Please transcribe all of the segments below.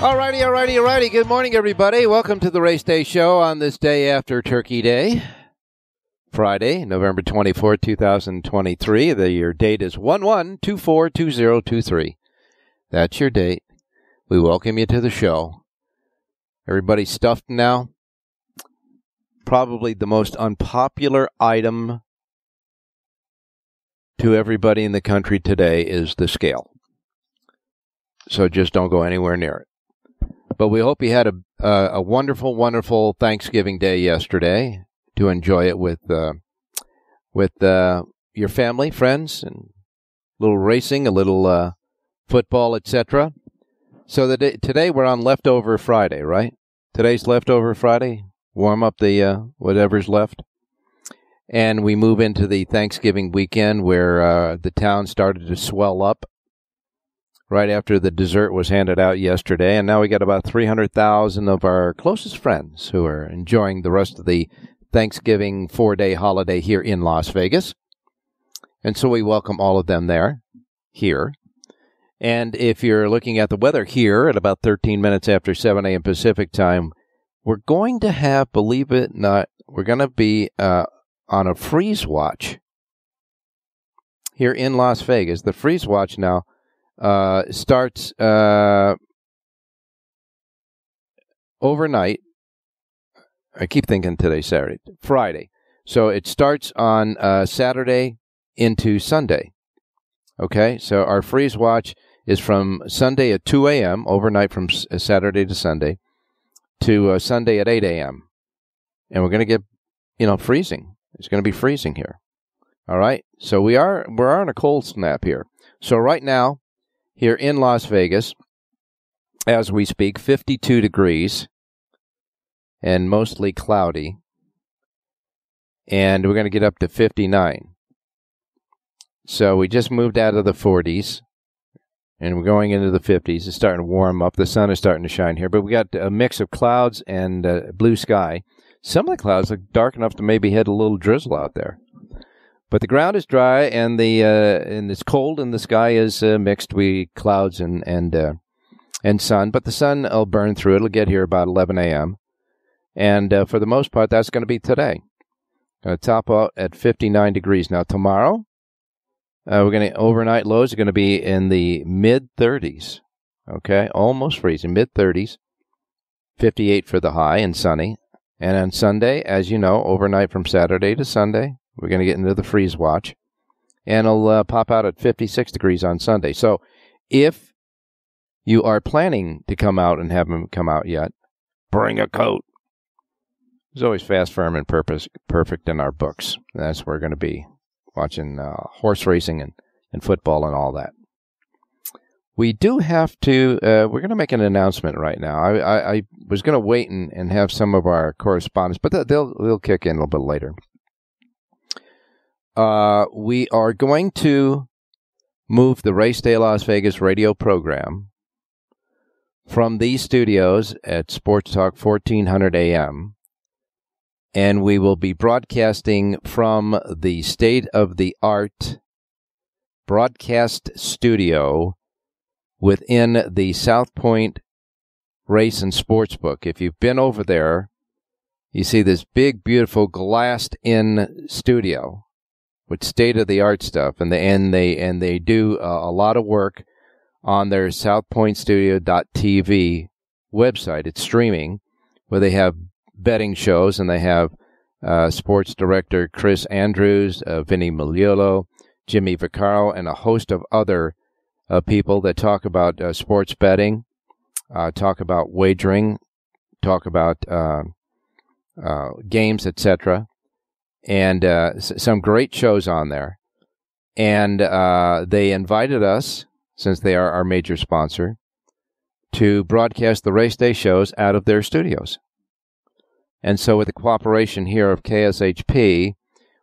Alrighty, alrighty, alrighty. Good morning, everybody. Welcome to the Race Day Show on this day after Turkey Day, Friday, November 24, 2023. The your date is 11242023. That's your date. We welcome you to the show. Everybody stuffed now? Probably the most unpopular item to everybody in the country today is the scale. So just don't go anywhere near it. But we hope you had a a wonderful, wonderful Thanksgiving Day yesterday to enjoy it with uh, with uh, your family, friends, and a little racing, a little uh, football, etc. So that today we're on leftover Friday, right? Today's leftover Friday. Warm up the uh, whatever's left, and we move into the Thanksgiving weekend where uh, the town started to swell up right after the dessert was handed out yesterday. And now we got about 300,000 of our closest friends who are enjoying the rest of the Thanksgiving four day holiday here in Las Vegas. And so we welcome all of them there, here. And if you're looking at the weather here at about 13 minutes after 7 a.m. Pacific time, we're going to have, believe it not, we're going to be uh, on a freeze watch here in Las Vegas. The freeze watch now uh, starts uh, overnight. I keep thinking today, Saturday, Friday. So it starts on uh, Saturday into Sunday. Okay, so our freeze watch is from Sunday at 2 a.m., overnight from S- Saturday to Sunday, to uh, Sunday at 8 a.m. And we're going to get, you know, freezing. It's going to be freezing here. All right, so we are we're on a cold snap here. So right now, here in Las Vegas, as we speak, 52 degrees and mostly cloudy. And we're going to get up to 59. So we just moved out of the 40s and we're going into the 50s. It's starting to warm up. The sun is starting to shine here, but we got a mix of clouds and uh, blue sky. Some of the clouds look dark enough to maybe hit a little drizzle out there. But the ground is dry and the uh, and it's cold and the sky is uh, mixed with clouds and and uh, and sun. But the sun will burn through. It'll get here about 11 a.m. And uh, for the most part, that's going to be today. Going to top out at 59 degrees. Now tomorrow, uh, we're going to overnight lows are going to be in the mid 30s. Okay, almost freezing, mid 30s. 58 for the high and sunny. And on Sunday, as you know, overnight from Saturday to Sunday, we're going to get into the freeze watch, and it'll uh, pop out at 56 degrees on Sunday. So if you are planning to come out and haven't come out yet, bring a coat. There's always fast, firm, and purpose, perfect in our books. That's where we're going to be watching uh, horse racing and, and football and all that. We do have to, uh, we're going to make an announcement right now. I, I, I was going to wait and, and have some of our correspondents, but they'll, they'll kick in a little bit later uh, we are going to move the Race Day Las Vegas radio program from these studios at Sports Talk 1400 AM and we will be broadcasting from the state of the art broadcast studio within the South Point Race and Sportsbook. If you've been over there, you see this big, beautiful glassed in studio with state of the art stuff, and they and they and they do uh, a lot of work on their SouthPointStudio.tv website. It's streaming where they have betting shows and they have uh, sports director Chris Andrews, uh, Vinny Magliulo, Jimmy Vaccaro, and a host of other uh, people that talk about uh, sports betting, uh, talk about wagering, talk about uh, games, etc and uh, s- some great shows on there. And uh, they invited us, since they are our major sponsor, to broadcast the race day shows out of their studios. And so, with the cooperation here of KSHP,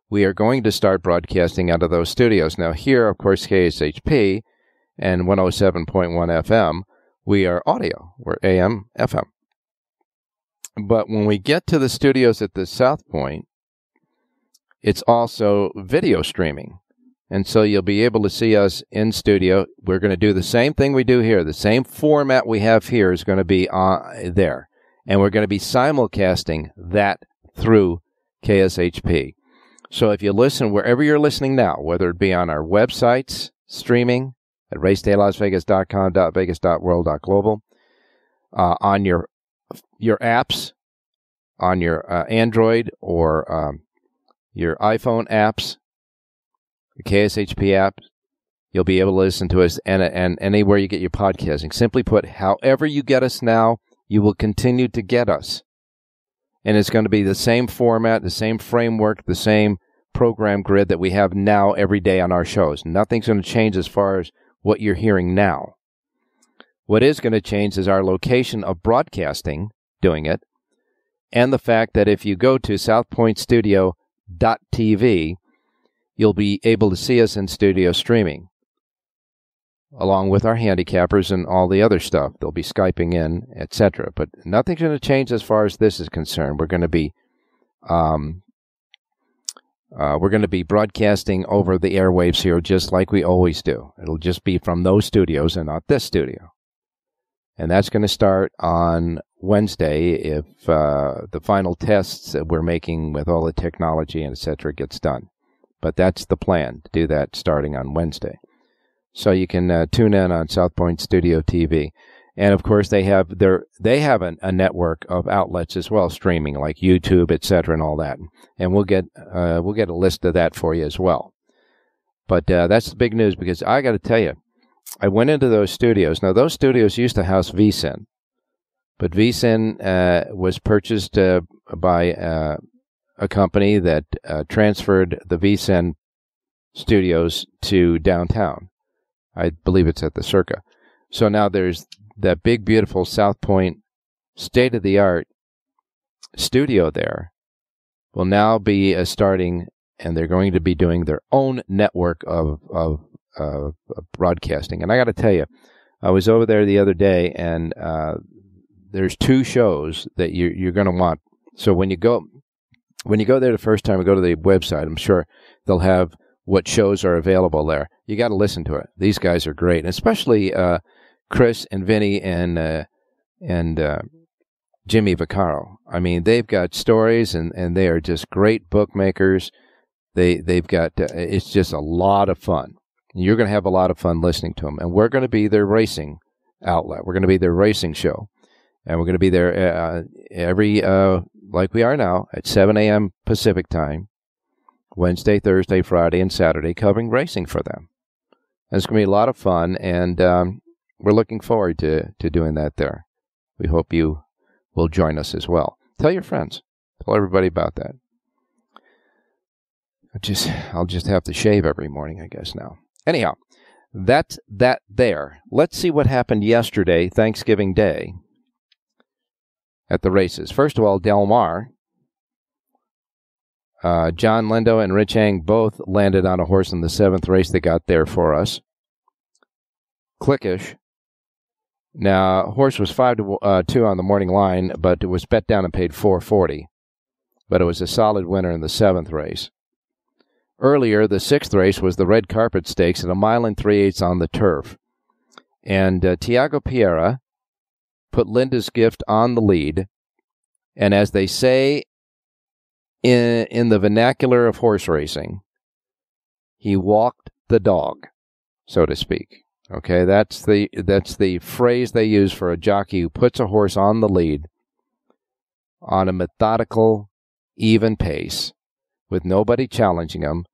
we are going to start broadcasting out of those studios. Now, here, of course, KSHP and 107.1 FM, we are audio. We're AM, FM. But when we get to the studios at the South Point, it's also video streaming. And so you'll be able to see us in studio. We're going to do the same thing we do here. The same format we have here is going to be on there. And we're going to be simulcasting that through KSHP. So if you listen wherever you're listening now, whether it be on our websites, streaming at racedaylasvegas.com, .global, uh, on your your apps, on your uh, Android or um, your iPhone apps, the KSHP app, you'll be able to listen to us and, and anywhere you get your podcasting. Simply put, however you get us now, you will continue to get us. And it's going to be the same format, the same framework, the same program grid that we have now every day on our shows. Nothing's going to change as far as what you're hearing now. What is going to change is our location of broadcasting, doing it, and the fact that if you go to South Point Studio TV, you'll be able to see us in studio streaming, along with our handicappers and all the other stuff. They'll be Skyping in, etc. But nothing's going to change as far as this is concerned. We're going to be um, uh, we're going to be broadcasting over the airwaves here just like we always do. It'll just be from those studios and not this studio. And that's going to start on Wednesday if uh, the final tests that we're making with all the technology and etc. gets done. But that's the plan to do that starting on Wednesday. So you can uh, tune in on South Point Studio TV, and of course they have their they have an, a network of outlets as well, streaming like YouTube, etc., and all that. And we'll get uh, we'll get a list of that for you as well. But uh, that's the big news because I got to tell you, I went into those studios. Now those studios used to house VSIN, but VSIN uh, was purchased uh, by uh, a company that uh, transferred the VSIN studios to downtown. I believe it's at the Circa. So now there's that big, beautiful South Point, state of the art studio there. Will now be uh, starting, and they're going to be doing their own network of of, of broadcasting. And I got to tell you, I was over there the other day, and uh, there's two shows that you, you're going to want. So when you go when you go there the first time, go to the website. I'm sure they'll have what shows are available there. You got to listen to it. These guys are great, and especially uh, Chris and Vinny and uh, and uh, Jimmy Vaccaro. I mean, they've got stories, and, and they are just great bookmakers. They they've got uh, it's just a lot of fun. You're going to have a lot of fun listening to them, and we're going to be their racing outlet. We're going to be their racing show and we're going to be there uh, every uh, like we are now at 7 a.m. Pacific time, Wednesday, Thursday, Friday, and Saturday, covering racing for them. And it's going to be a lot of fun, and um, we're looking forward to to doing that there. We hope you will join us as well. Tell your friends. Tell everybody about that. I just I'll just have to shave every morning, I guess now. Anyhow, that's that there. Let's see what happened yesterday, Thanksgiving Day at the races. First of all, Del Mar. Uh, John Lindo and Rich Eng both landed on a horse in the seventh race that got there for us. Clickish. Now, horse was five to uh, two on the morning line, but it was bet down and paid four forty. but it was a solid winner in the seventh race. Earlier, the sixth race was the red carpet stakes at a mile and three eighths on the turf. And uh, Tiago Pereira put Linda's gift on the lead. And as they say in, in the vernacular of horse racing, he walked the dog, so to speak. Okay, that's the that's the phrase they use for a jockey who puts a horse on the lead on a methodical, even pace with nobody challenging them,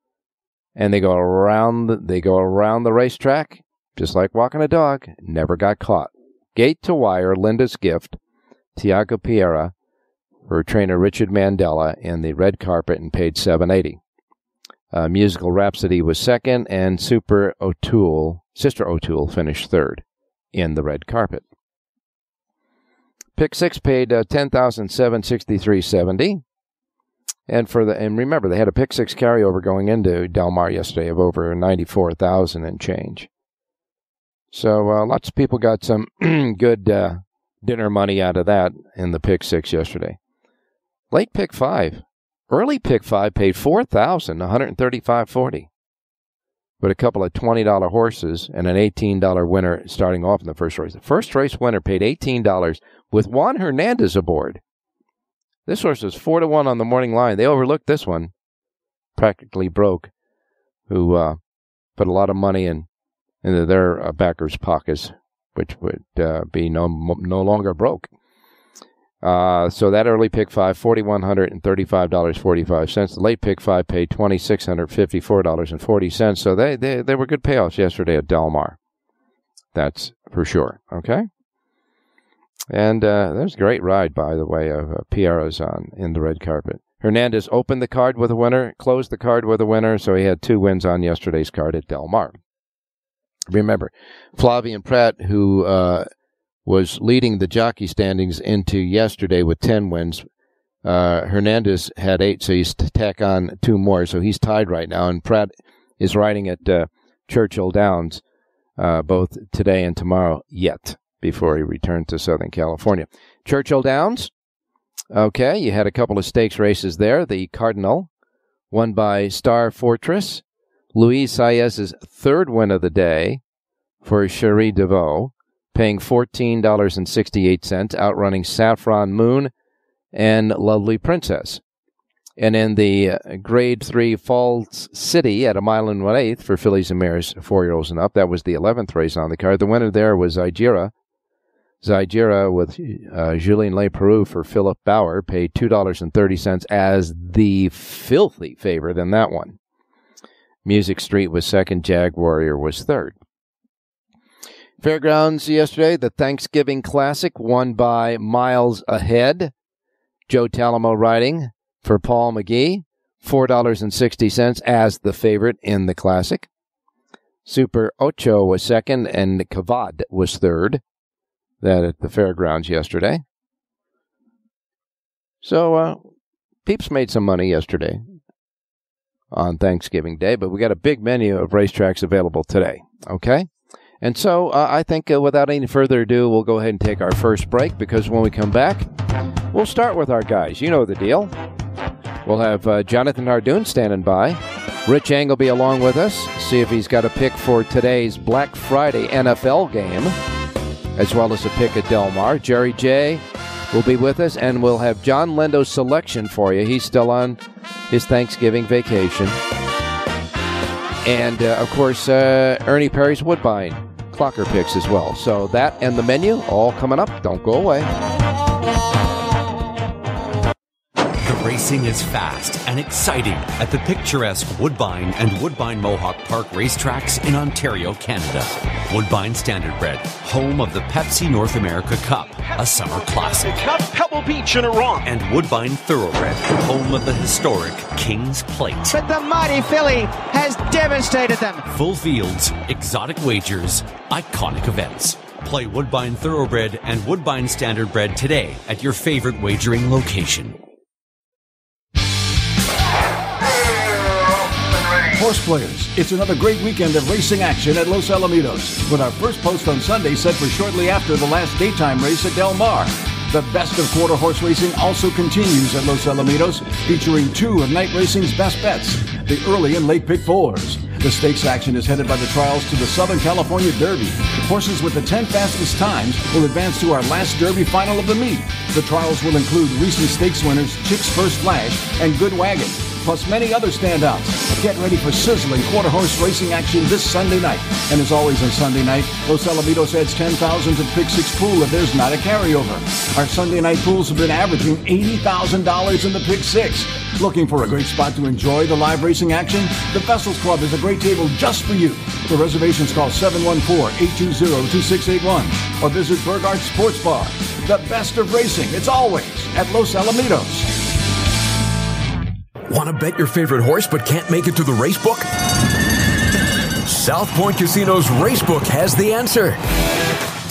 and they go around the, they go around the racetrack just like walking a dog never got caught. Gate to wire linda's gift tiago Pereira, her trainer richard mandella in the red carpet in page 780 uh, musical rhapsody was second and super o'toole sister o'toole finished third in the red carpet. Pick six paid uh, 10763 and for the and remember they had a pick six carryover going into Del Mar yesterday of over ninety four thousand and change. So uh, lots of people got some good uh, dinner money out of that in the pick six yesterday. Late pick five, early pick five paid four thousand one hundred thirty-five forty, but a couple of twenty dollar horses and an eighteen dollar winner starting off in the first race. The first race winner paid eighteen dollars with Juan Hernandez aboard. This horse was four to one on the morning line. They overlooked this one, practically broke, who uh, put a lot of money in into their uh, backers' pockets, which would uh, be no no longer broke. Uh, so that early pick five, forty one hundred and thirty five dollars forty five cents. The late pick five paid twenty six hundred fifty four dollars and forty cents. So they, they they were good payouts yesterday at Del Mar. That's for sure. Okay. And uh, there's a great ride, by the way, of uh, Pereira's on in the red carpet. Hernandez opened the card with a winner, closed the card with a winner, so he had two wins on yesterday's card at Del Mar. Remember, Flavien Pratt, who uh, was leading the jockey standings into yesterday with 10 wins. Uh, Hernandez had eight, so he's to tack on two more, so he's tied right now. And Pratt is riding at uh, Churchill Downs uh, both today and tomorrow yet before he returned to Southern California. Churchill Downs, okay, you had a couple of stakes races there. The Cardinal, won by Star Fortress. Luis Saez's third win of the day for Cherie DeVaux, paying $14.68, outrunning Saffron Moon and Lovely Princess. And in the uh, grade three Falls City at a mile and one eighth for fillies and mares, four year olds and up, that was the 11th race on the card. The winner there was Zygira. Zygira with uh, Julien Leparoux for Philip Bauer paid $2.30 as the filthy favorite in that one. Music Street was second, Jag Warrior was third. Fairgrounds yesterday, the Thanksgiving Classic won by miles ahead. Joe Talamo riding for Paul McGee, $4.60 as the favorite in the Classic. Super Ocho was second, and Kavad was third. That at the fairgrounds yesterday. So, uh, Peeps made some money yesterday on Thanksgiving Day, but we got a big menu of racetracks available today. Okay? And so uh, I think uh, without any further ado, we'll go ahead and take our first break because when we come back, we'll start with our guys. You know the deal. We'll have uh, Jonathan Hardoon standing by. Rich be along with us, see if he's got a pick for today's Black Friday NFL game, as well as a pick at Del Mar. Jerry J will be with us, and we'll have John Lendo's selection for you. He's still on his Thanksgiving vacation. And, uh, of course, uh, Ernie Perry's Woodbine Clocker picks as well. So that and the menu all coming up. Don't go away. The racing is fast and exciting at the picturesque Woodbine and Woodbine Mohawk Park racetracks in Ontario, Canada. Woodbine Standardbred, home of the Pepsi North America Cup, a summer classic. Cup Pebble Beach in Iran. And Woodbine Thoroughbred, home of the historic King's Plate. But the mighty filly has devastated them. Full fields, exotic wagers, iconic events. Play Woodbine Thoroughbred and Woodbine Standardbred today at your favorite wagering location. Horse players, it's another great weekend of racing action at Los Alamitos, with our first post on Sunday set for shortly after the last daytime race at Del Mar. The best of quarter horse racing also continues at Los Alamitos, featuring two of night racing's best bets, the early and late pick fours. The stakes action is headed by the trials to the Southern California Derby. Horses with the 10 fastest times will advance to our last Derby final of the meet. The trials will include recent stakes winners Chick's First Flash and Good Wagon, plus many other standouts. Get ready for sizzling quarter horse racing action this Sunday night. And as always on Sunday night, Los Alamitos adds 10,000 to the Pick Six pool if there's not a carryover. Our Sunday night pools have been averaging $80,000 in the Pick Six. Looking for a great spot to enjoy the live racing action? The Vessels Club is a great table just for you. For reservations, call 714-820-2681 or visit Burgard Sports Bar. The best of racing. It's always at Los Alamitos. Want to bet your favorite horse but can't make it to the racebook? South Point Casino's Racebook has the answer.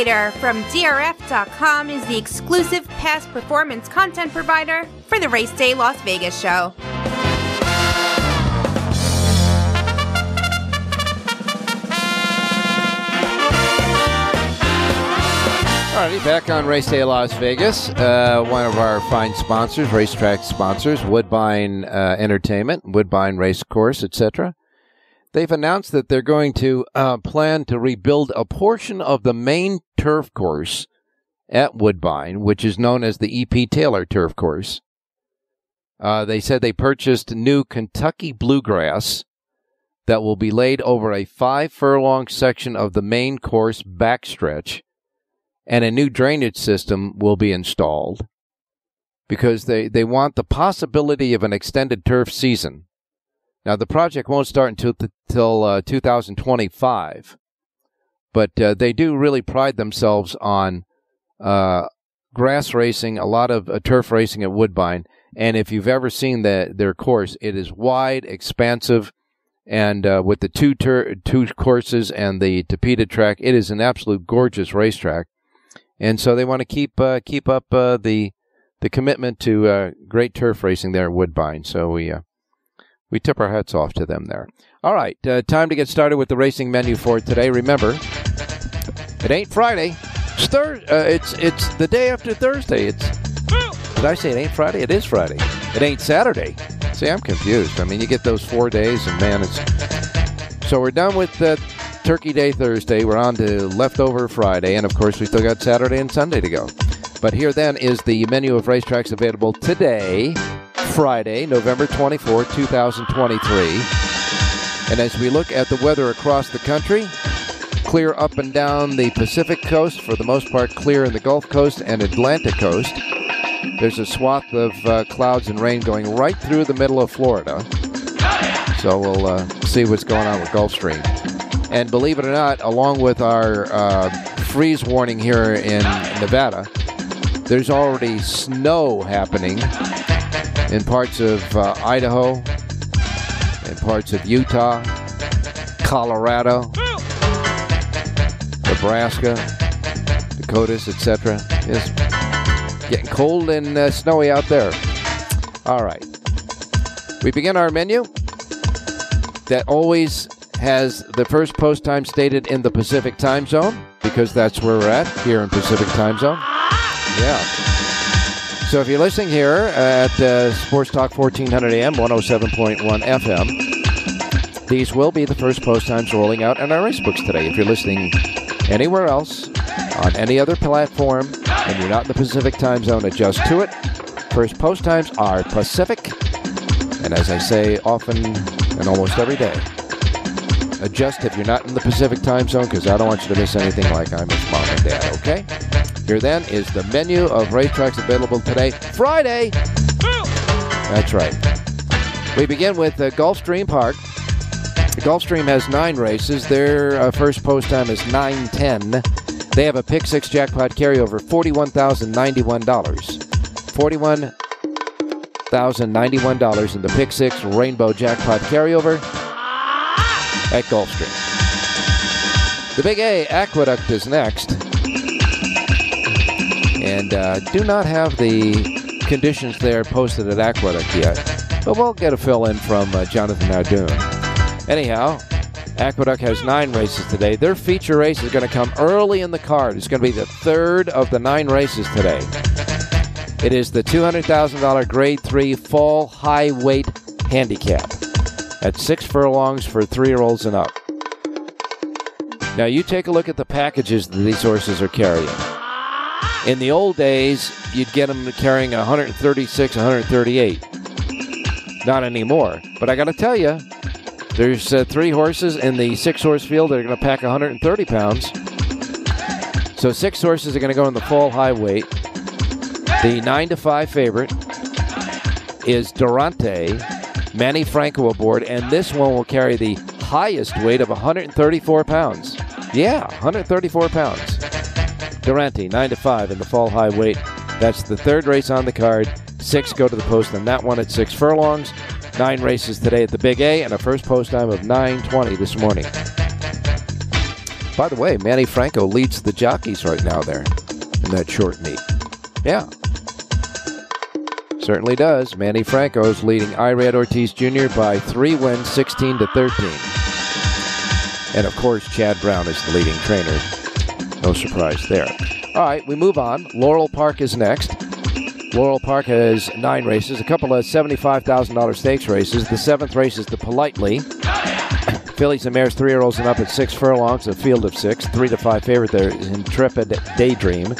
From DRF.com is the exclusive past performance content provider for the Race Day Las Vegas show. Alrighty, back on Race Day Las Vegas. Uh, one of our fine sponsors, racetrack sponsors, Woodbine uh, Entertainment, Woodbine Race Course, etc. They've announced that they're going to uh, plan to rebuild a portion of the main turf course at Woodbine, which is known as the E.P. Taylor Turf Course. Uh, they said they purchased new Kentucky bluegrass that will be laid over a five furlong section of the main course backstretch and a new drainage system will be installed because they, they want the possibility of an extended turf season. Now, the project won't start until, until uh, 2025, but uh, they do really pride themselves on uh, grass racing, a lot of uh, turf racing at Woodbine. And if you've ever seen the, their course, it is wide, expansive, and uh, with the two two courses and the Tapeta track, it is an absolute gorgeous racetrack and so they want to keep uh, keep up the the commitment to great turf racing there at Woodbine. So we we tip our hats off to them there. All right, uh, time to get started with the racing menu for today. Remember, it ain't Friday. It's, thir- uh, it's it's the day after Thursday. It's did I say it ain't Friday? It is Friday. It ain't Saturday. See, I'm confused. I mean, you get those four days, and man, it's so we're done with Turkey Day Thursday. We're on to leftover Friday, and of course, we still got Saturday and Sunday to go. But here then is the menu of racetracks available today, Friday, November 24, 2023. And as we look at the weather across the country, clear up and down the Pacific coast, for the most part, clear in the Gulf Coast and Atlantic coast. There's a swath of uh, clouds and rain going right through the middle of Florida. So we'll uh, see what's going on with Gulfstream. And believe it or not, along with our uh, freeze warning here in Nevada, there's already snow happening in parts of uh, Idaho, in parts of Utah, Colorado, Nebraska, Dakotas, etc. It's getting cold and uh, snowy out there. All right. We begin our menu that always has the first post time stated in the Pacific time zone because that's where we're at here in Pacific time zone. Yeah. So if you're listening here at uh, Sports Talk 1400 AM, 107.1 FM, these will be the first post times rolling out in our race books today. If you're listening anywhere else on any other platform, and you're not in the Pacific time zone, adjust to it. First post times are Pacific. And as I say often and almost every day, adjust if you're not in the Pacific time zone because I don't want you to miss anything like I miss mom and dad, okay? Here then is the menu of racetracks available today, Friday. That's right. We begin with uh, Gulfstream Park. Gulfstream has nine races. Their uh, first post time is 910. They have a pick six jackpot carryover, $41,091. $41,091 in the pick six rainbow jackpot carryover at Gulfstream. The Big A Aqueduct is next. And uh, do not have the conditions there posted at Aqueduct yet. But we'll get a fill in from uh, Jonathan Hardoon. Anyhow, Aqueduct has nine races today. Their feature race is going to come early in the card. It's going to be the third of the nine races today. It is the $200,000 Grade 3 Fall High Weight Handicap at six furlongs for three year olds and up. Now, you take a look at the packages that these horses are carrying. In the old days, you'd get them carrying 136, 138. Not anymore. But I got to tell you, there's uh, three horses in the six horse field that are going to pack 130 pounds. So six horses are going to go in the fall high weight. The nine to five favorite is Durante, Manny Franco aboard, and this one will carry the highest weight of 134 pounds. Yeah, 134 pounds. Durante, 9 to 5 in the fall high weight. That's the third race on the card. Six go to the post on that one at six furlongs. Nine races today at the Big A, and a first post time of 9:20 this morning. By the way, Manny Franco leads the jockeys right now there in that short meet. Yeah, certainly does. Manny Franco's leading Irad Ortiz Jr. by three wins, 16 to 13. And of course, Chad Brown is the leading trainer. No surprise there. All right, we move on. Laurel Park is next. Laurel Park has nine races, a couple of $75,000 stakes races. The seventh race is the Politely. Fillies and Mares, three year olds and up at six furlongs, a field of six. Three to five favorite there is Intrepid Daydream.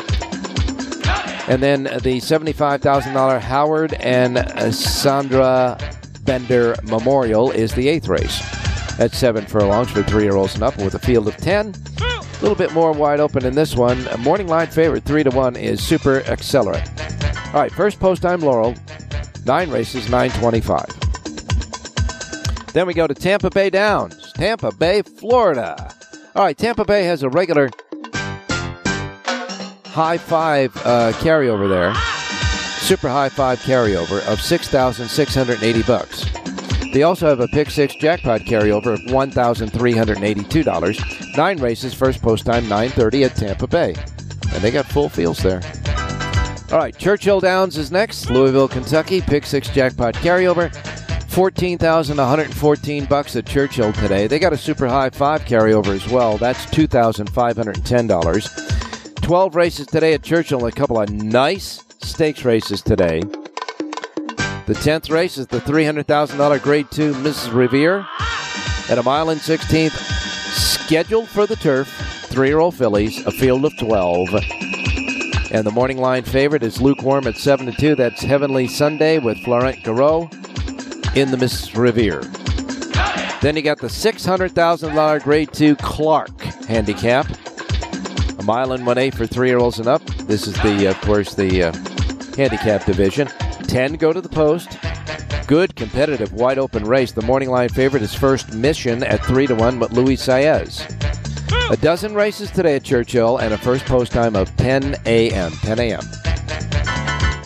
And then the $75,000 Howard and uh, Sandra Bender Memorial is the eighth race. At seven furlongs for three year olds and up with a field of 10. A little bit more wide open in this one. A morning line favorite, three to one, is Super Accelerate. All right, first post time Laurel, nine races, 925. Then we go to Tampa Bay Downs, Tampa Bay, Florida. All right, Tampa Bay has a regular high five uh, carryover there, super high five carryover of 6,680 bucks. They also have a pick six jackpot carryover of $1,382. Nine races, first post time 9:30 at Tampa Bay, and they got full fields there. All right, Churchill Downs is next. Louisville, Kentucky. Pick six jackpot carryover. 14,114 bucks at Churchill today. They got a super high five carryover as well. That's $2,510. 12 races today at Churchill a couple of nice stakes races today. The 10th race is the $300,000 Grade 2 Mrs. Revere at a mile and 16th. Scheduled for the turf. Three year old fillies, a field of 12. And the morning line favorite is lukewarm at 7 to 2. That's Heavenly Sunday with Florent Geroux in the Miss Revere. Then you got the $600,000 Grade 2 Clark handicap. A mile and one eighth for three year olds and up. This is the, of course, the uh, handicap division. 10 go to the post. Good, competitive, wide open race. The morning line favorite is First Mission at 3 to 1, but Luis Saez. A dozen races today at Churchill and a first post time of 10 a.m. 10 a.m.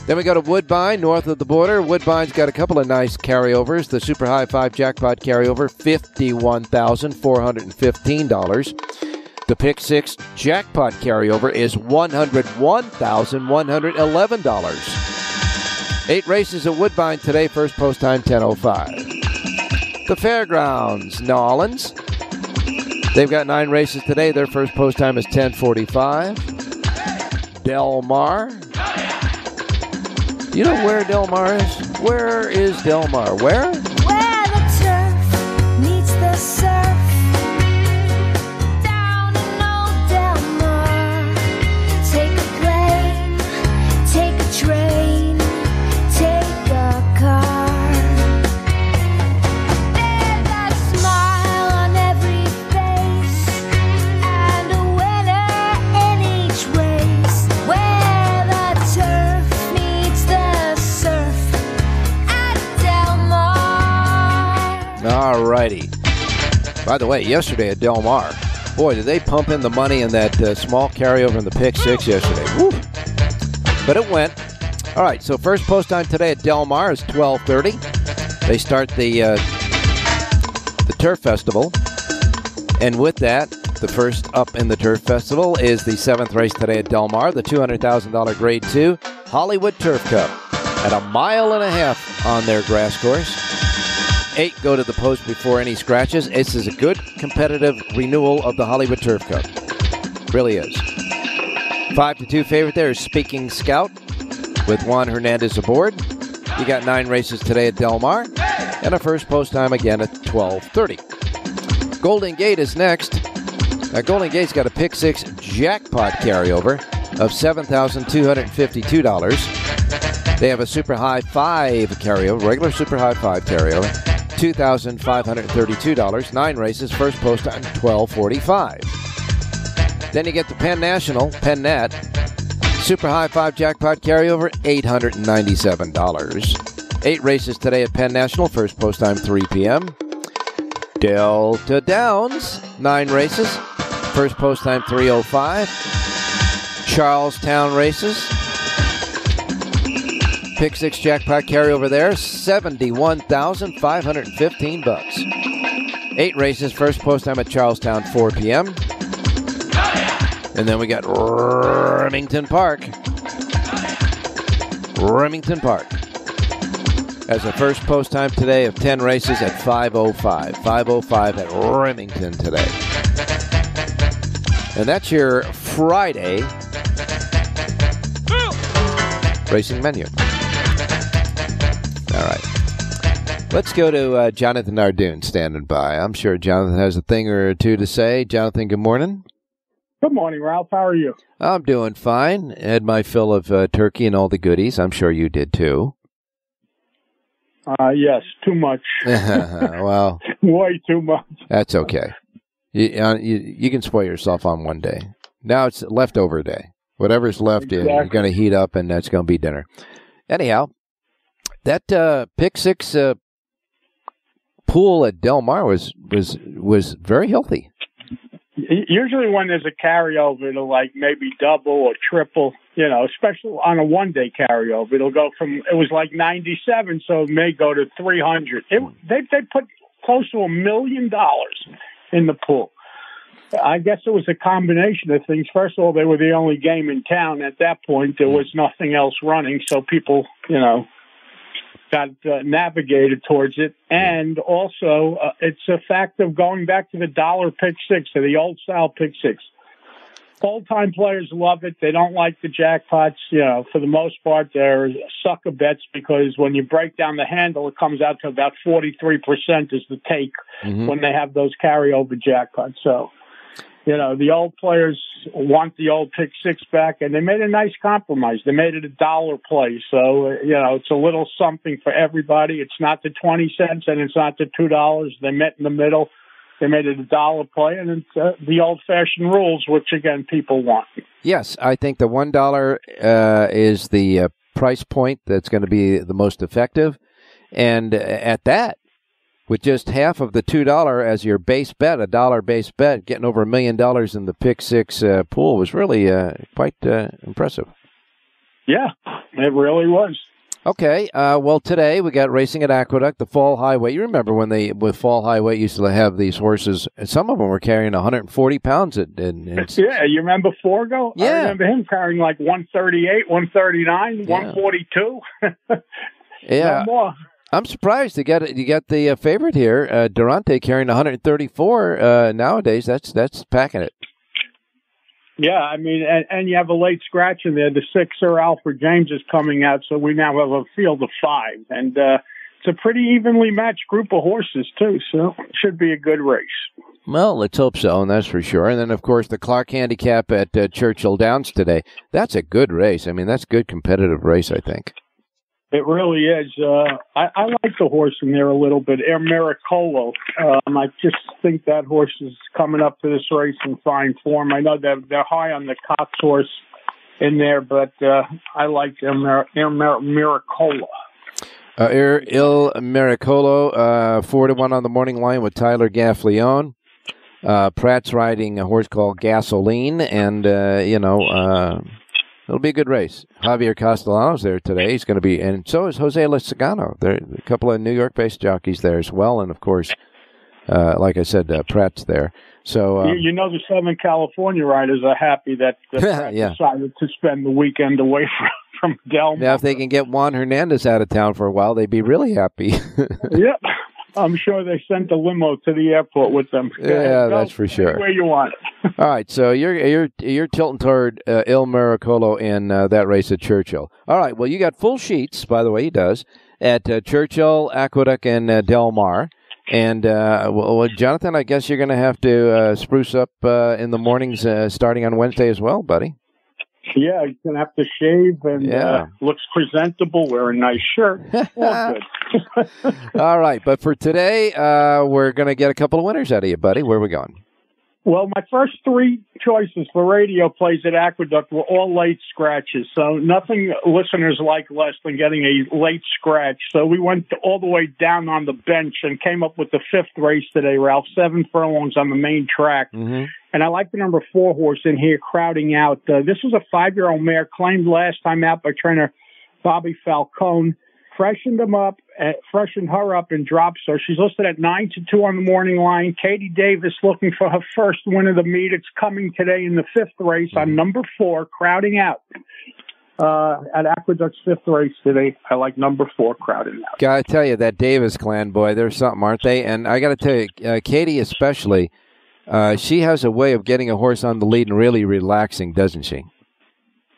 Then we go to Woodbine, north of the border. Woodbine's got a couple of nice carryovers. The Super High Five Jackpot carryover, $51,415. The Pick Six Jackpot carryover is $101,111. Eight races at Woodbine today, first post time 10.05. The Fairgrounds, Nolans. They've got nine races today. Their first post time is 10:45. Del Mar. You know where Del Mar is? Where is Del Mar? Where? Where By the way, yesterday at Del Mar, boy, did they pump in the money in that uh, small carryover in the pick six yesterday. Woo. But it went. All right, so first post time today at Del Mar is 12:30. They start the uh, the Turf Festival, and with that, the first up in the Turf Festival is the seventh race today at Del Mar, the $200,000 Grade Two Hollywood Turf Cup, at a mile and a half on their grass course. Eight go to the post before any scratches. This is a good competitive renewal of the Hollywood Turf Cup. Really is. Five to two favorite there is Speaking Scout with Juan Hernandez aboard. You got nine races today at Del Mar, and a first post time again at 12:30. Golden Gate is next. Now, Golden Gate's got a pick six jackpot carryover of $7,252. They have a super high five carryover, regular super high five carryover, $2,532. Nine races, first post time 1245. Then you get the Penn National, Penn Net, super high five jackpot carryover, $897. Eight races today at Penn National, first post time 3 p.m. Delta Downs, nine races, first post time 305. Charlestown races. Pick six jackpot carryover there, seventy-one thousand five hundred and fifteen bucks. Eight races, first post time at Charlestown, 4 p.m. And then we got Remington Park. Remington Park. As a first post time today of 10 races at 505. 505 at Remington today. And that's your Friday racing menu. Let's go to uh, Jonathan Hardoon standing by. I'm sure Jonathan has a thing or two to say. Jonathan, good morning. Good morning, Ralph. How are you? I'm doing fine. Had my fill of uh, turkey and all the goodies. I'm sure you did too. Uh, yes, too much. well, way too much. That's okay. You, uh, you, you can spoil yourself on one day. Now it's leftover day. Whatever's left in, you're going to heat up, and that's going to be dinner. Anyhow, that uh, pick six uh, pool at Del Mar was was was very healthy. Usually, when there's a carryover, it'll like maybe double or triple. You know, especially on a one day carryover, it'll go from it was like 97, so it may go to 300. It, they they put close to a million dollars in the pool. I guess it was a combination of things. First of all, they were the only game in town at that point. There was nothing else running, so people, you know, got uh, navigated towards it. And also, uh, it's a fact of going back to the dollar pick six, to the old style pick six. Old time players love it. They don't like the jackpots. You know, for the most part, they're sucker bets because when you break down the handle, it comes out to about 43% is the take Mhm. when they have those carryover jackpots. So, you know, the old players want the old pick six back, and they made a nice compromise. They made it a dollar play, so uh, you know it's a little something for everybody. It's not the twenty cents, and it's not the two dollars. They met in the middle. They made it a dollar play, and it's uh, the old-fashioned rules, which again people want. Yes, I think the one dollar uh, is the uh, price point that's going to be the most effective, and uh, at that, with just half of the two dollar as your base bet, a dollar base bet, getting over a million dollars in the pick six uh, pool was really uh, quite uh, impressive. Yeah, it really was. Okay, uh, well today we got racing at Aqueduct, the Fall High Weight. You remember when they with Fall High Weight used to have these horses? and Some of them were carrying 140 pounds. At, and, and Yeah, you remember Forego? I remember him carrying like 138, 139, 142. yeah, No more. I'm surprised to get you got the uh, favorite here, uh, Durante carrying 134 uh, nowadays. That's that's packing it. Yeah, I mean, and, and you have a late scratch in there. The sixer, Alfred James, is coming out, so we now have a field of five. And uh, it's a pretty evenly matched group of horses, too, so it should be a good race. Well, let's hope so, and that's for sure. And then, of course, the Clark Handicap at uh, Churchill Downs today. That's a good race. I mean, that's a good competitive race. I think. It really is. Uh, I, I like the horse in there a little bit, Air Miracolo. Um, I just think that horse is coming up to this race in fine form. I know they're, they're high on the Cox horse in there, but uh, I like Air, Mir- Air Mir- Miracolo. Uh, Ir- Il Miracolo, uh, four to one on the morning line with Tyler Gaffalione. Uh, Prat's riding a horse called Gasoline, and uh, you know uh, it'll be a good race. Javier Castellanos there today. He's going to be, and so is Jose Lezcano. There, a couple of New York-based jockeys there as well, and of course, uh, like I said, uh, Prat's there. So um, you, you know the Southern California riders are happy that Prat Yeah. decided to spend the weekend away from from Del. now if they can get Juan Hernandez out of town for a while, they'd be really happy. yep. I'm sure they sent a limo to the airport with them. Yeah, that's for sure. Where you want it. All right, so you're you're you're tilting toward uh, Il Miracolo in uh, that race at Churchill. All right, well you got full sheets, by the way, he does at uh, Churchill, Aqueduct, and uh, Del Mar. And uh, well, well, Jonathan, I guess you're going to have to uh, spruce up uh, in the mornings uh, starting on Wednesday as well, buddy. Yeah, you're gonna have to shave and Yeah. uh, looks presentable. Wear a nice shirt. All. All right, but for today, uh, we're going to get a couple of winners out of you, buddy. Where are we going? Well, my first three choices for radio plays at Aqueduct were all late scratches. So nothing listeners like less than getting a late scratch. So we went all the way down on the bench and came up with the fifth race today, Ralph. Seven furlongs on the main track. Mm-hmm. And I like the number four horse in here crowding out. Uh, this was a five year old mare claimed last time out by trainer Bobby Falcone. Freshened him up, freshened her up and dropped. her. she's listed at nine to two on the morning line. Katie Davis looking for her first win of the meet. It's coming today in the fifth race on number four, crowding out. Uh, at Aqueduct's fifth race today, I like number four crowding out. Gotta tell you that Davis clan boy, they're something, aren't they? And I gotta tell you, uh, Katie especially, uh, she has a way of getting a horse on the lead and really relaxing, doesn't she?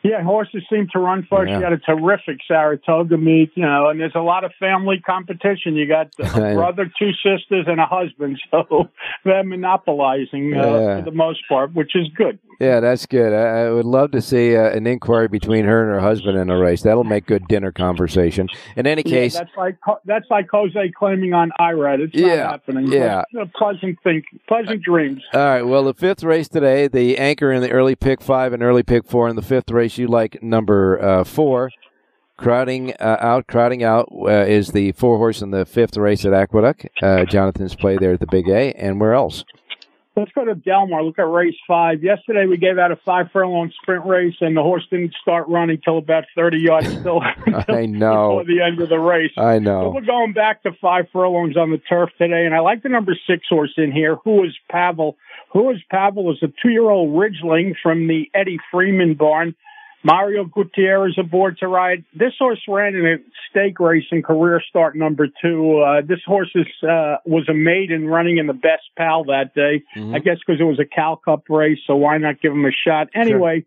Yeah, horses seem to run first. Yeah. You got a terrific Saratoga meet, you know, and there's a lot of family competition. You got a brother, two sisters, and a husband, so they're monopolizing uh, Yeah. for the most part, which is good. Yeah, that's good. I, I would love to see uh, an inquiry between her and her husband in a race. That'll make good dinner conversation. In any Yeah, case, that's like that's like Jose claiming on Irad. It's not Yeah, happening. yeah. Uh, pleasant think, pleasant dreams. all right. Well, the fifth race today, the anchor in the early pick five and early pick four. In the fifth race, you like number uh, four. Crowding uh, out, crowding out uh, is the four horse in the fifth race at Aqueduct. Uh, Jonathan's play there at the Big A, and where else? Let's go to Del Mar. Look at race five. Yesterday we gave out a five furlong sprint race, and the horse didn't start running till about thirty yards still I know. before the end of the race. I So know. we're going back to five furlongs on the turf today, and I like the number six horse in here. Who is Pavel? Who is Pavel? Is a two-year-old Ridgeling from the Eddie Freeman barn. Mario Gutierrez aboard to ride. This horse ran in a stake race in career start number two. Uh, this horse is, uh, was a maiden running in the best pal that day. I guess because it was a Cal Cup race, so why not give him a shot? Anyway,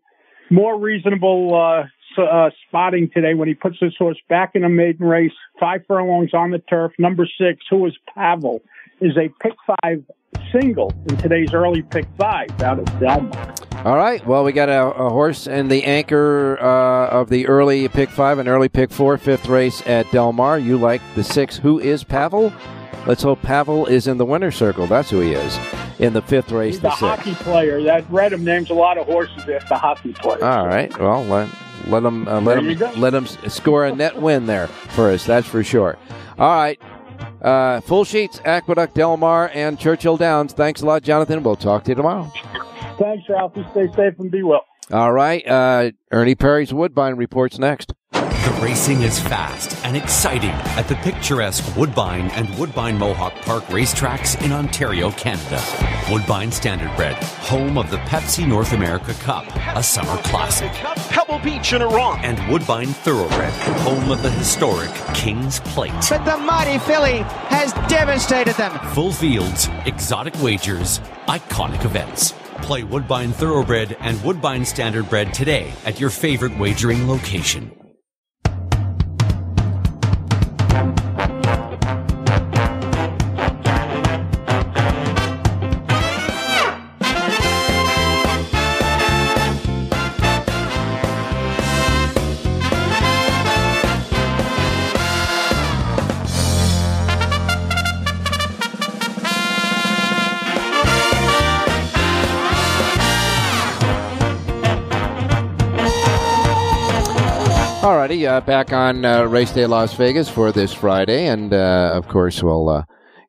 more reasonable uh, s- uh, spotting today when he puts his horse back in a maiden race. Five furlongs on the turf. Number six, who is Pavel, is a pick five single in today's early pick five out of Del Mar. All right. Well, we got a, a horse in the anchor uh, of the early pick five and early pick four, fifth race at Del Mar. You like the six. Who is Pavel? Let's hope Pavel is in the winner's circle. That's who he is in the fifth race, He's the the hockey player. That Reddam names a lot of horses after hockey players. All right. Well, let let him uh, let There him let him score a net win there for us. That's for sure. All right. Uh, full sheets, Aqueduct, Del Mar, and Churchill Downs. Thanks a lot, Jonathan. We'll talk to you tomorrow. Thanks, Ralphie. Stay safe and be well. All right. Uh, Ernie Perry's Woodbine reports next. The racing is fast and exciting at the picturesque Woodbine and Woodbine Mohawk Park racetracks in Ontario, Canada. Woodbine Standardbred, home of the Pepsi North America Cup, a summer classic. Pebble Beach in Iran. And Woodbine Thoroughbred, home of the historic King's Plate. But the mighty filly has devastated them. Full fields, exotic wagers, iconic events. Play Woodbine Thoroughbred and Woodbine Standardbred today at your favorite wagering location. Thank you. Alrighty, uh, back on uh, Race Day Las Vegas for this Friday, and uh, of course we'll uh,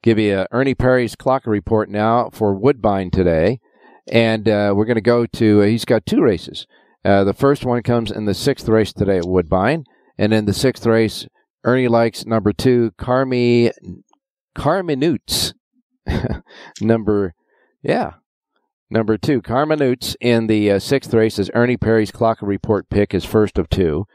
give you uh, Ernie Perry's clock report now for Woodbine today, and uh, we're going to go to. he's got two races. the first one comes in the sixth race today at Woodbine, and in the sixth race, Ernie likes number two, Carmi Carminutes. number, yeah, number two, Carminutes in the sixth race is Ernie Perry's clock report pick, his first of two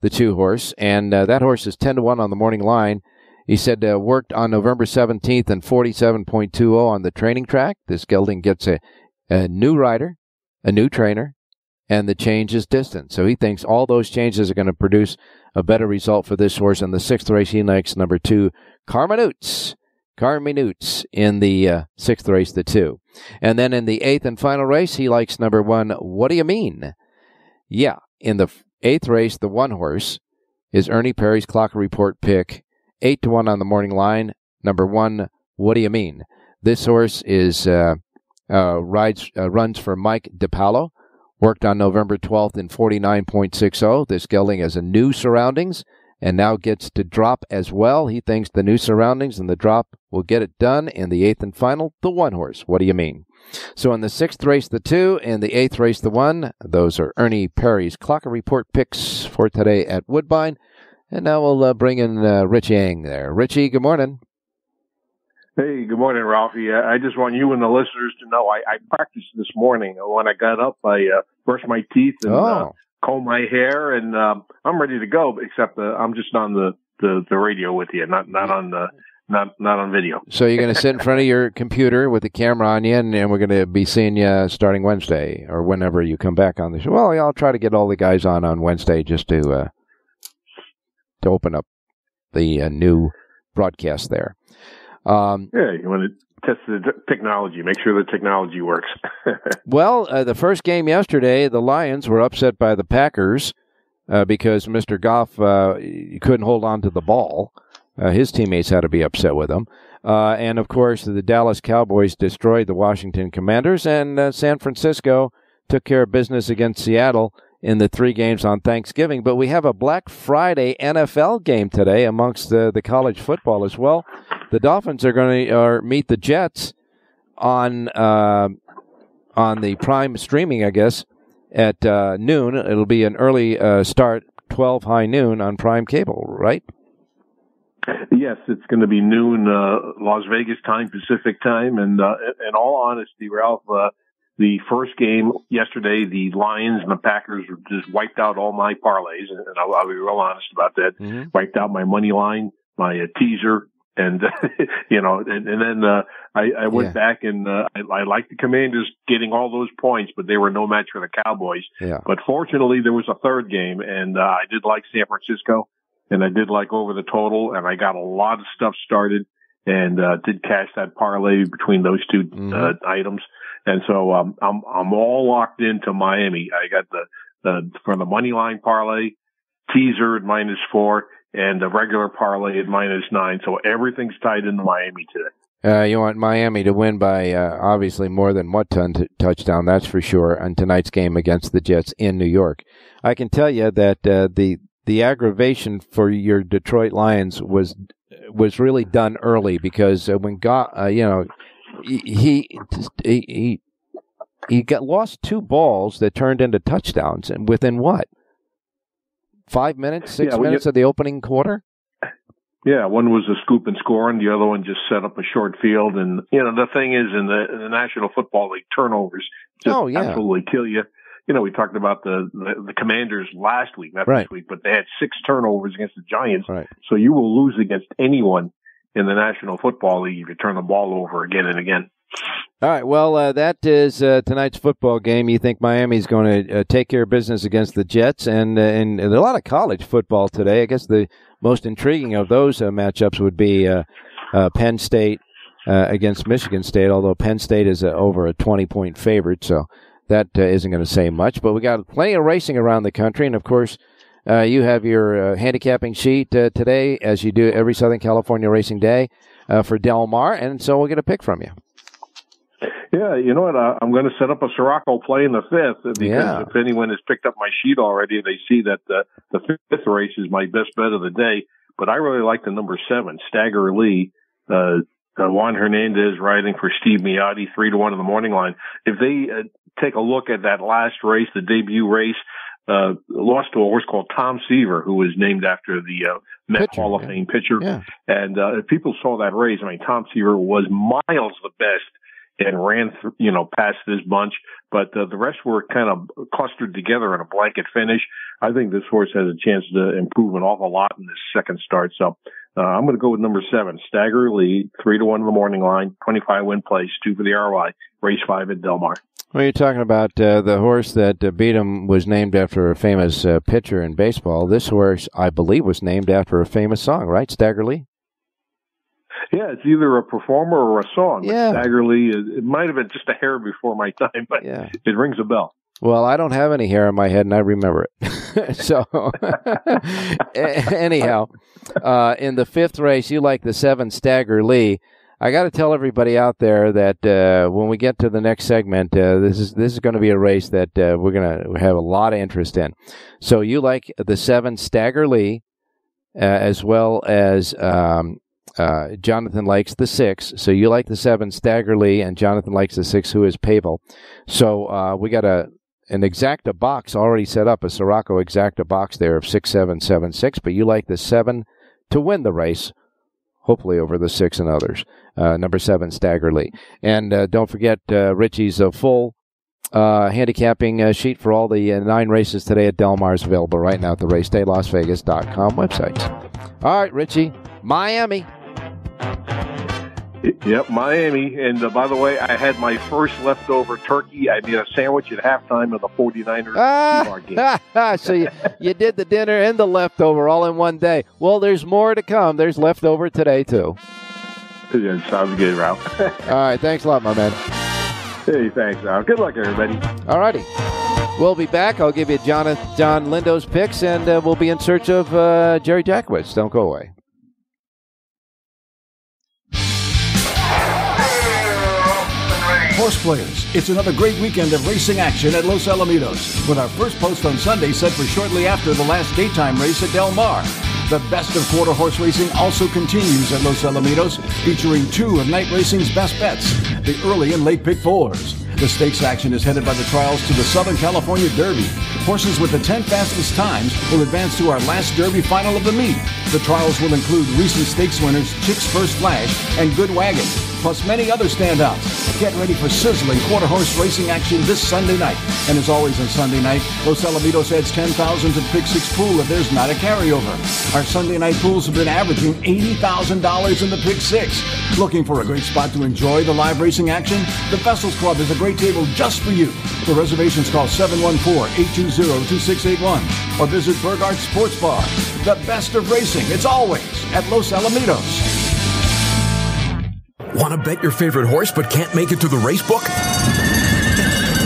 the two horse, and uh, that horse is 10 to 1 on the morning line. He said uh, worked on November 17th and 47.20 on the training track. This gelding gets a, a new rider, a new trainer, and the change is distance. So he thinks all those changes are going to produce a better result for this horse. In the sixth race, he likes number two, Carminutes. Carminutes in the uh, sixth race, the two. And then in the eighth and final race, he likes number one, What Do You Mean? Yeah, in the Eighth race, the one horse, is Ernie Perry's clock report pick. Eight to one on the morning line. Number one, what do you mean? This horse is uh, uh, rides uh, runs for Mike DePaulo. Worked on November 12th in 49.60. This gelding has a new surroundings and now gets to drop as well. He thinks the new surroundings and the drop will get it done in the eighth and final, the one horse. What do you mean? So in the sixth race, the two, and the eighth race, the one. Those are Ernie Perry's Clocker Report picks for today at Woodbine. And now we'll uh, bring in uh, Rich Yang there. Richie, good morning. Hey, good morning, Ralphie. I just want you and the listeners to know I, I practiced this morning. When I got up, I uh, brushed my teeth and uh, oh. comb my hair, and um, I'm ready to go. Except uh, I'm just on the, the, the radio with you, not not on the not not on video. So you're going to sit in front of your computer with the camera on you, and, and we're going to be seeing you starting Wednesday or whenever you come back on the show. Well, I'll try to get all the guys on on Wednesday just to uh, to open up the uh, new broadcast there. Um, yeah, you want to test the technology, make sure the technology works. well, uh, the first game yesterday, the Lions were upset by the Packers uh, because Mr. Goff uh, couldn't hold on to the ball. Uh, his teammates had to be upset with him. Uh, and of course, the Dallas Cowboys destroyed the Washington Commanders, and uh, San Francisco took care of business against Seattle in the three games on Thanksgiving. But we have a Black Friday NFL game today amongst the, the college football as well. The Dolphins are going to meet the Jets on uh, on the Prime streaming, I guess, at uh, noon. It'll be an early uh, start, twelve high noon on Prime Cable, right? Yes, it's going to be noon uh, Las Vegas time, Pacific time, and uh, in all honesty, Ralph, uh, the first game yesterday, the Lions and the Packers just wiped out all my parlays, and I'll, I'll be real honest about that. Mm-hmm. Wiped out my money line, my uh, teaser, and you know, and, and then uh, I, I went yeah. back and uh, I, I liked the Commanders getting all those points, but they were no match for the Cowboys. Yeah. But fortunately, there was a third game, and uh, I did like San Francisco and I did like over the total and I got a lot of stuff started and uh, did cash that parlay between those 2 mm-hmm. uh, items. And so um, I'm I'm all locked into Miami. I got the the for the money line parlay, teaser at minus four, and the regular parlay at minus nine. So everything's tied into Miami today. Uh, you want Miami to win by uh, obviously more than one ton t- touchdown, that's for sure, on tonight's game against the Jets in New York. I can tell you that uh, the the aggravation for your Detroit Lions was was really done early because uh, when Goff, uh, you know, he he he he got lost two balls that turned into touchdowns, and within what five minutes, six yeah, minutes you, of the opening quarter. Yeah, one was a scoop and score, and the other one just set up a short field. And you know, the thing is, in the, in the National Football League, turnovers just oh, yeah. absolutely kill you you know, we talked about the, the, the commanders last week, not right. this week, but they had six turnovers against the Giants. Right. So you will lose against anyone in the National Football League if you turn the ball over again and again. All right. Well, uh, that is uh, tonight's football game. You think Miami's going to uh, take care of business against the Jets, and, uh, and, a lot of college football today. I guess the most intriguing of those uh, matchups would be uh, Penn State against Michigan State. Although Penn State is over a twenty-point favorite, so that uh, not going to say much, but we got plenty of racing around the country, and of course, uh, you have your uh, handicapping sheet uh, today, as you do every Southern California Racing Day uh, for Del Mar, and so we'll get a pick from you. Yeah, you know what? Uh, I'm going to set up a Sirocco play in the fifth because Yeah. if anyone has picked up my sheet already, they see that uh, the fifth race is my best bet of the day. But I really like the number seven, Stagger Lee. Uh, uh, Juan Hernandez riding for Steve Miyadi, three to one in the morning line. If they uh, take a look at that last race, the debut race, uh, lost to a horse called Tom Seaver, who was named after the uh, Met Pitcher, Hall of yeah. Fame pitcher. Yeah. And uh, if people saw that race, I mean, Tom Seaver was miles the best and ran, th- you know, past this bunch. But uh, the rest were kind of clustered together in a blanket finish. I think this horse has a chance to improve an awful lot in this second start. So uh, I'm going to go with number seven, Stagger Lee, three to one in the morning line, 25 win place, two for the RY, race five at Del Mar. Well, you're talking about uh, the horse that uh, beat him was named after a famous uh, pitcher in baseball. This horse, I believe, was named after a famous song, right? Stagger Lee? Yeah, it's either a performer or a song. Yeah. Stagger Lee, it, it might have been just a hair before my time, but Yeah. it rings a bell. Well, I don't have any hair on my head, and I remember it. so, anyhow, uh, in the fifth race, you like the seven Stagger Lee. I got to tell everybody out there that uh, when we get to the next segment, uh, this is this is going to be a race that uh, we're going to have a lot of interest in. So you like the seven Stagger Lee, uh, as well as um, uh, Jonathan likes the six. So you like the seven Stagger Lee, and Jonathan likes the six, who is Pavel. So uh, we got a an exacta box already set up, a Sirocco exacta box there of six seven seven six. But you like the seven to win the race, hopefully over the six and others. Uh, number seven Stagger Lee, and uh, don't forget uh, Richie's full. Uh, handicapping uh, sheet for all the uh, nine races today at Del is available right now at the racedaylasvegas.com website. All right, Richie, Miami. Yep, Miami. And uh, by the way, I had my first leftover turkey. I made a sandwich at halftime of the 49ers Seahawks game. Ah, so you, you did the dinner and the leftover all in one day. Well, there's more to come. There's leftover today, too. Yeah, sounds good, Ralph. All right, thanks a lot, my man. hey, thanks, Ralph. Good luck, everybody. All righty. We'll be back. I'll give you John, John Lindo's picks, and uh, we'll be in search of uh, Jerry Jackowitz. Don't go away. Horse players, it's another great weekend of racing action at Los Alamitos, with our first post on Sunday set for shortly after the last daytime race at Del Mar. The best of quarter horse racing also continues at Los Alamitos, featuring two of night racing's best bets, the early and late pick fours. The stakes action is headed by the trials to the Southern California Derby. Horses with the 10 fastest times will advance to our last Derby final of the meet. The trials will include recent stakes winners Chick's First Flash and Good Wagon, plus many other standouts. Get ready for sizzling quarter horse racing action this Sunday night. And as always on Sunday night, Los Alamitos adds 10,000 to the Pick Six pool if there's not a carryover. Our Sunday night pools have been averaging $80,000 in the Pick Six. Looking for a great spot to enjoy the live racing action? The Vessels Club is a great table just for you. For reservations, call 714-820-2681 or visit Burgard Sports Bar. The best of racing. It's always at Los Alamitos. Want to bet your favorite horse but can't make it to the race book?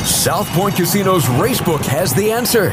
South Point Casino's Racebook has the answer.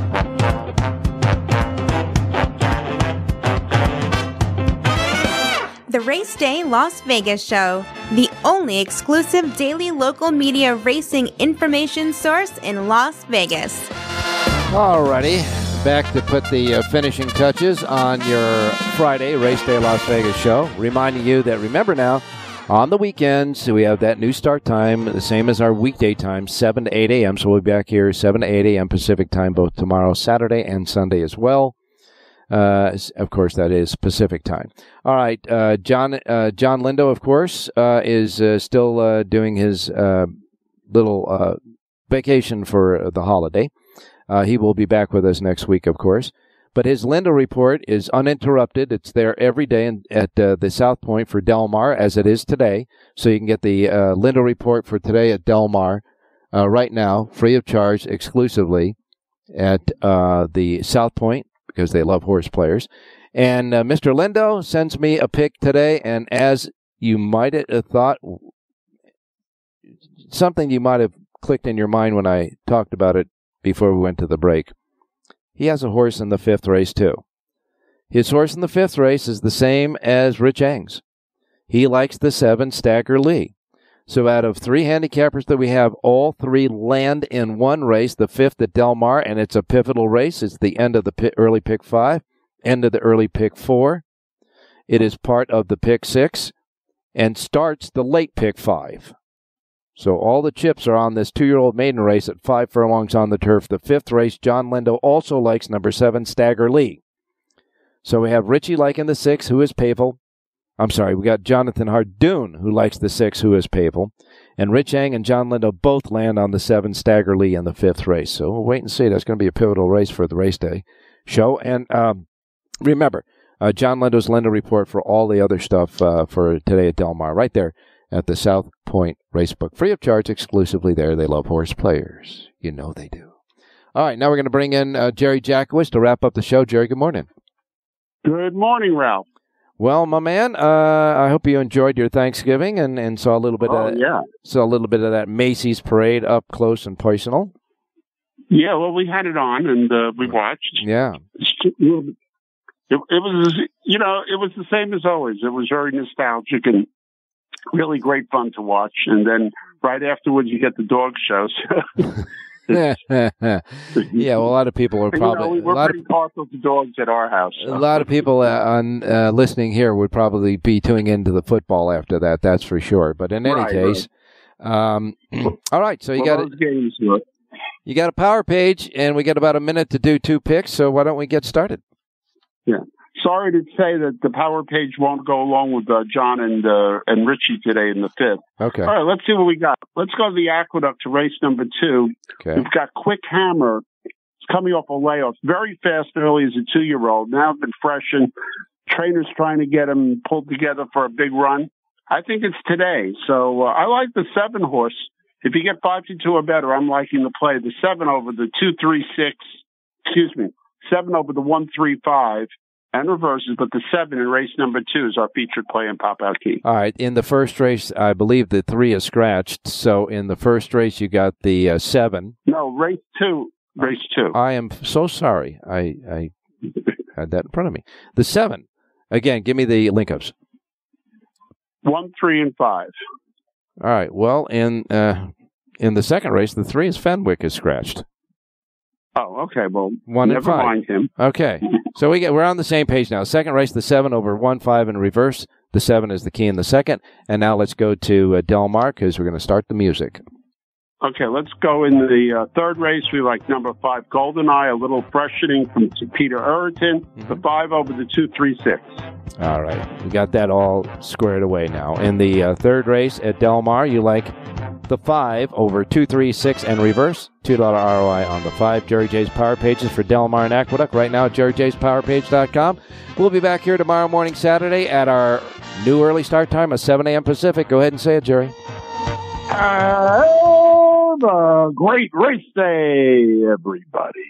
Race Day Las Vegas Show, the only exclusive daily local media racing information source in Las Vegas. Alrighty, back to put the uh, finishing touches on your Friday Race Day Las Vegas show. Reminding you that remember now, on the weekends we have that new start time, the same as our weekday time, 7 to 8 a.m. So we'll be back here 7 to 8 a.m. Pacific time both tomorrow, Saturday, and Sunday as well. Uh, of course, that is Pacific time. All right, uh, John uh, John Lindo, of course, uh, is uh, still uh, doing his little vacation for the holiday. He will be back with us next week, of course. But his Lindo report is uninterrupted. It's there every day in, at the South Point for Del Mar, as it is today. So you can get the Lindo report for today at Del Mar right now, free of charge, exclusively at the South Point because they love horse players. And uh, Mr. Lindo sends me a pic today, and as you might have thought, something you might have clicked in your mind when I talked about it before we went to the break. He has a horse in the fifth race, too. His horse in the fifth race is the same as Rich Ang's. He likes the seven Stagger Lee. So out of three handicappers that we have, all three land in one race, the fifth at Del Mar, and it's a pivotal race. It's the end of the early pick five, end of the early pick four. It is part of the pick six and starts the late pick five. So all the chips are on this two-year-old maiden race at five furlongs on the turf. The fifth race, John Lindo also likes number seven, Stagger Lee. So we have Richie liking the six, who is Pavel. I'm sorry, we got Jonathan Hardoon, who likes the six, who is Pavel. And Rich Ang and John Lindo both land on the seven, Stagger Lee in the fifth race. So we'll wait and see. That's going to be a pivotal race for the race day show. And um, remember, uh, John Lindo's Lindo report for all the other stuff uh, for today at Del Mar, right there at the South Point Racebook. Free of charge exclusively there. They love horse players. You know they do. All right, now we're going to bring in uh, Jerry Jackowitz to wrap up the show. Jerry, good morning. Good morning, Ralph. Well, my man, uh, I hope you enjoyed your Thanksgiving and, and saw a little bit Oh, of yeah. saw a little bit of that Macy's parade up close and personal. Yeah, well, we had it on and uh, we watched. Yeah. It, it was, you know, it was the same as always. It was very nostalgic and really great fun to watch. And then right afterwards, you get the dog show. So, yeah, well, a lot of people are and, you probably know, we a lot pretty partial to dogs at our house. of a lot of people uh, on uh, listening here would probably be tuning into the football after that. That's for sure. But in any Right, case, um, all right. So you Well, got games were- you got a power page, and we got about a minute to do two picks. So why don't we get started? Yeah. Sorry to say that the power page won't go along with uh, John and uh, and Richie today in the fifth. Okay. All right, let's see what we got. Let's go to the aqueduct to race number two. Okay. We've got Quick Hammer. It's coming off a layoff. Very fast early as a two year old. Now it's been freshened. Trainers trying to get him pulled together for a big run. I think it's today. So uh, I like the seven horse. If you get five to two or better, I'm liking the play. The seven over the two three six. Excuse me, seven over the one three five and reverses, but the seven in race number two is our featured play in Pop Out Key. All right. In the first race, I believe the three is scratched. So in the first race, you got the uh, seven. No, race two. Race two. I am so sorry. I I had that in front of me. The seven. Again, give me the link ups. One, three, and five. All right. Well, in uh, in the second race, the three is Fenwick is scratched. Oh, okay. Well, One never five. mind him. Okay. So we get we're on the same page now. Second race, the seven over one five in reverse. The seven is the key in the second. And now let's go to uh, Del Mar because we're going to start the music. Okay, let's go in the uh, third race. We like number five, Golden Eye, a little freshening from Peter Eurton. The five over the two, three, six. All right, we got that all squared away now. In the uh, third race at Del Mar, you like the five over two, three, six, and reverse. Two dollar ROI on the five. Jerry J's Power Pages for Del Mar and Aqueduct right now at jerryjspowerpage.com. We'll be back here tomorrow morning, Saturday, at our new early start time of 7 a.m. Pacific. Go ahead and say it, Jerry. Have a great race day, everybody.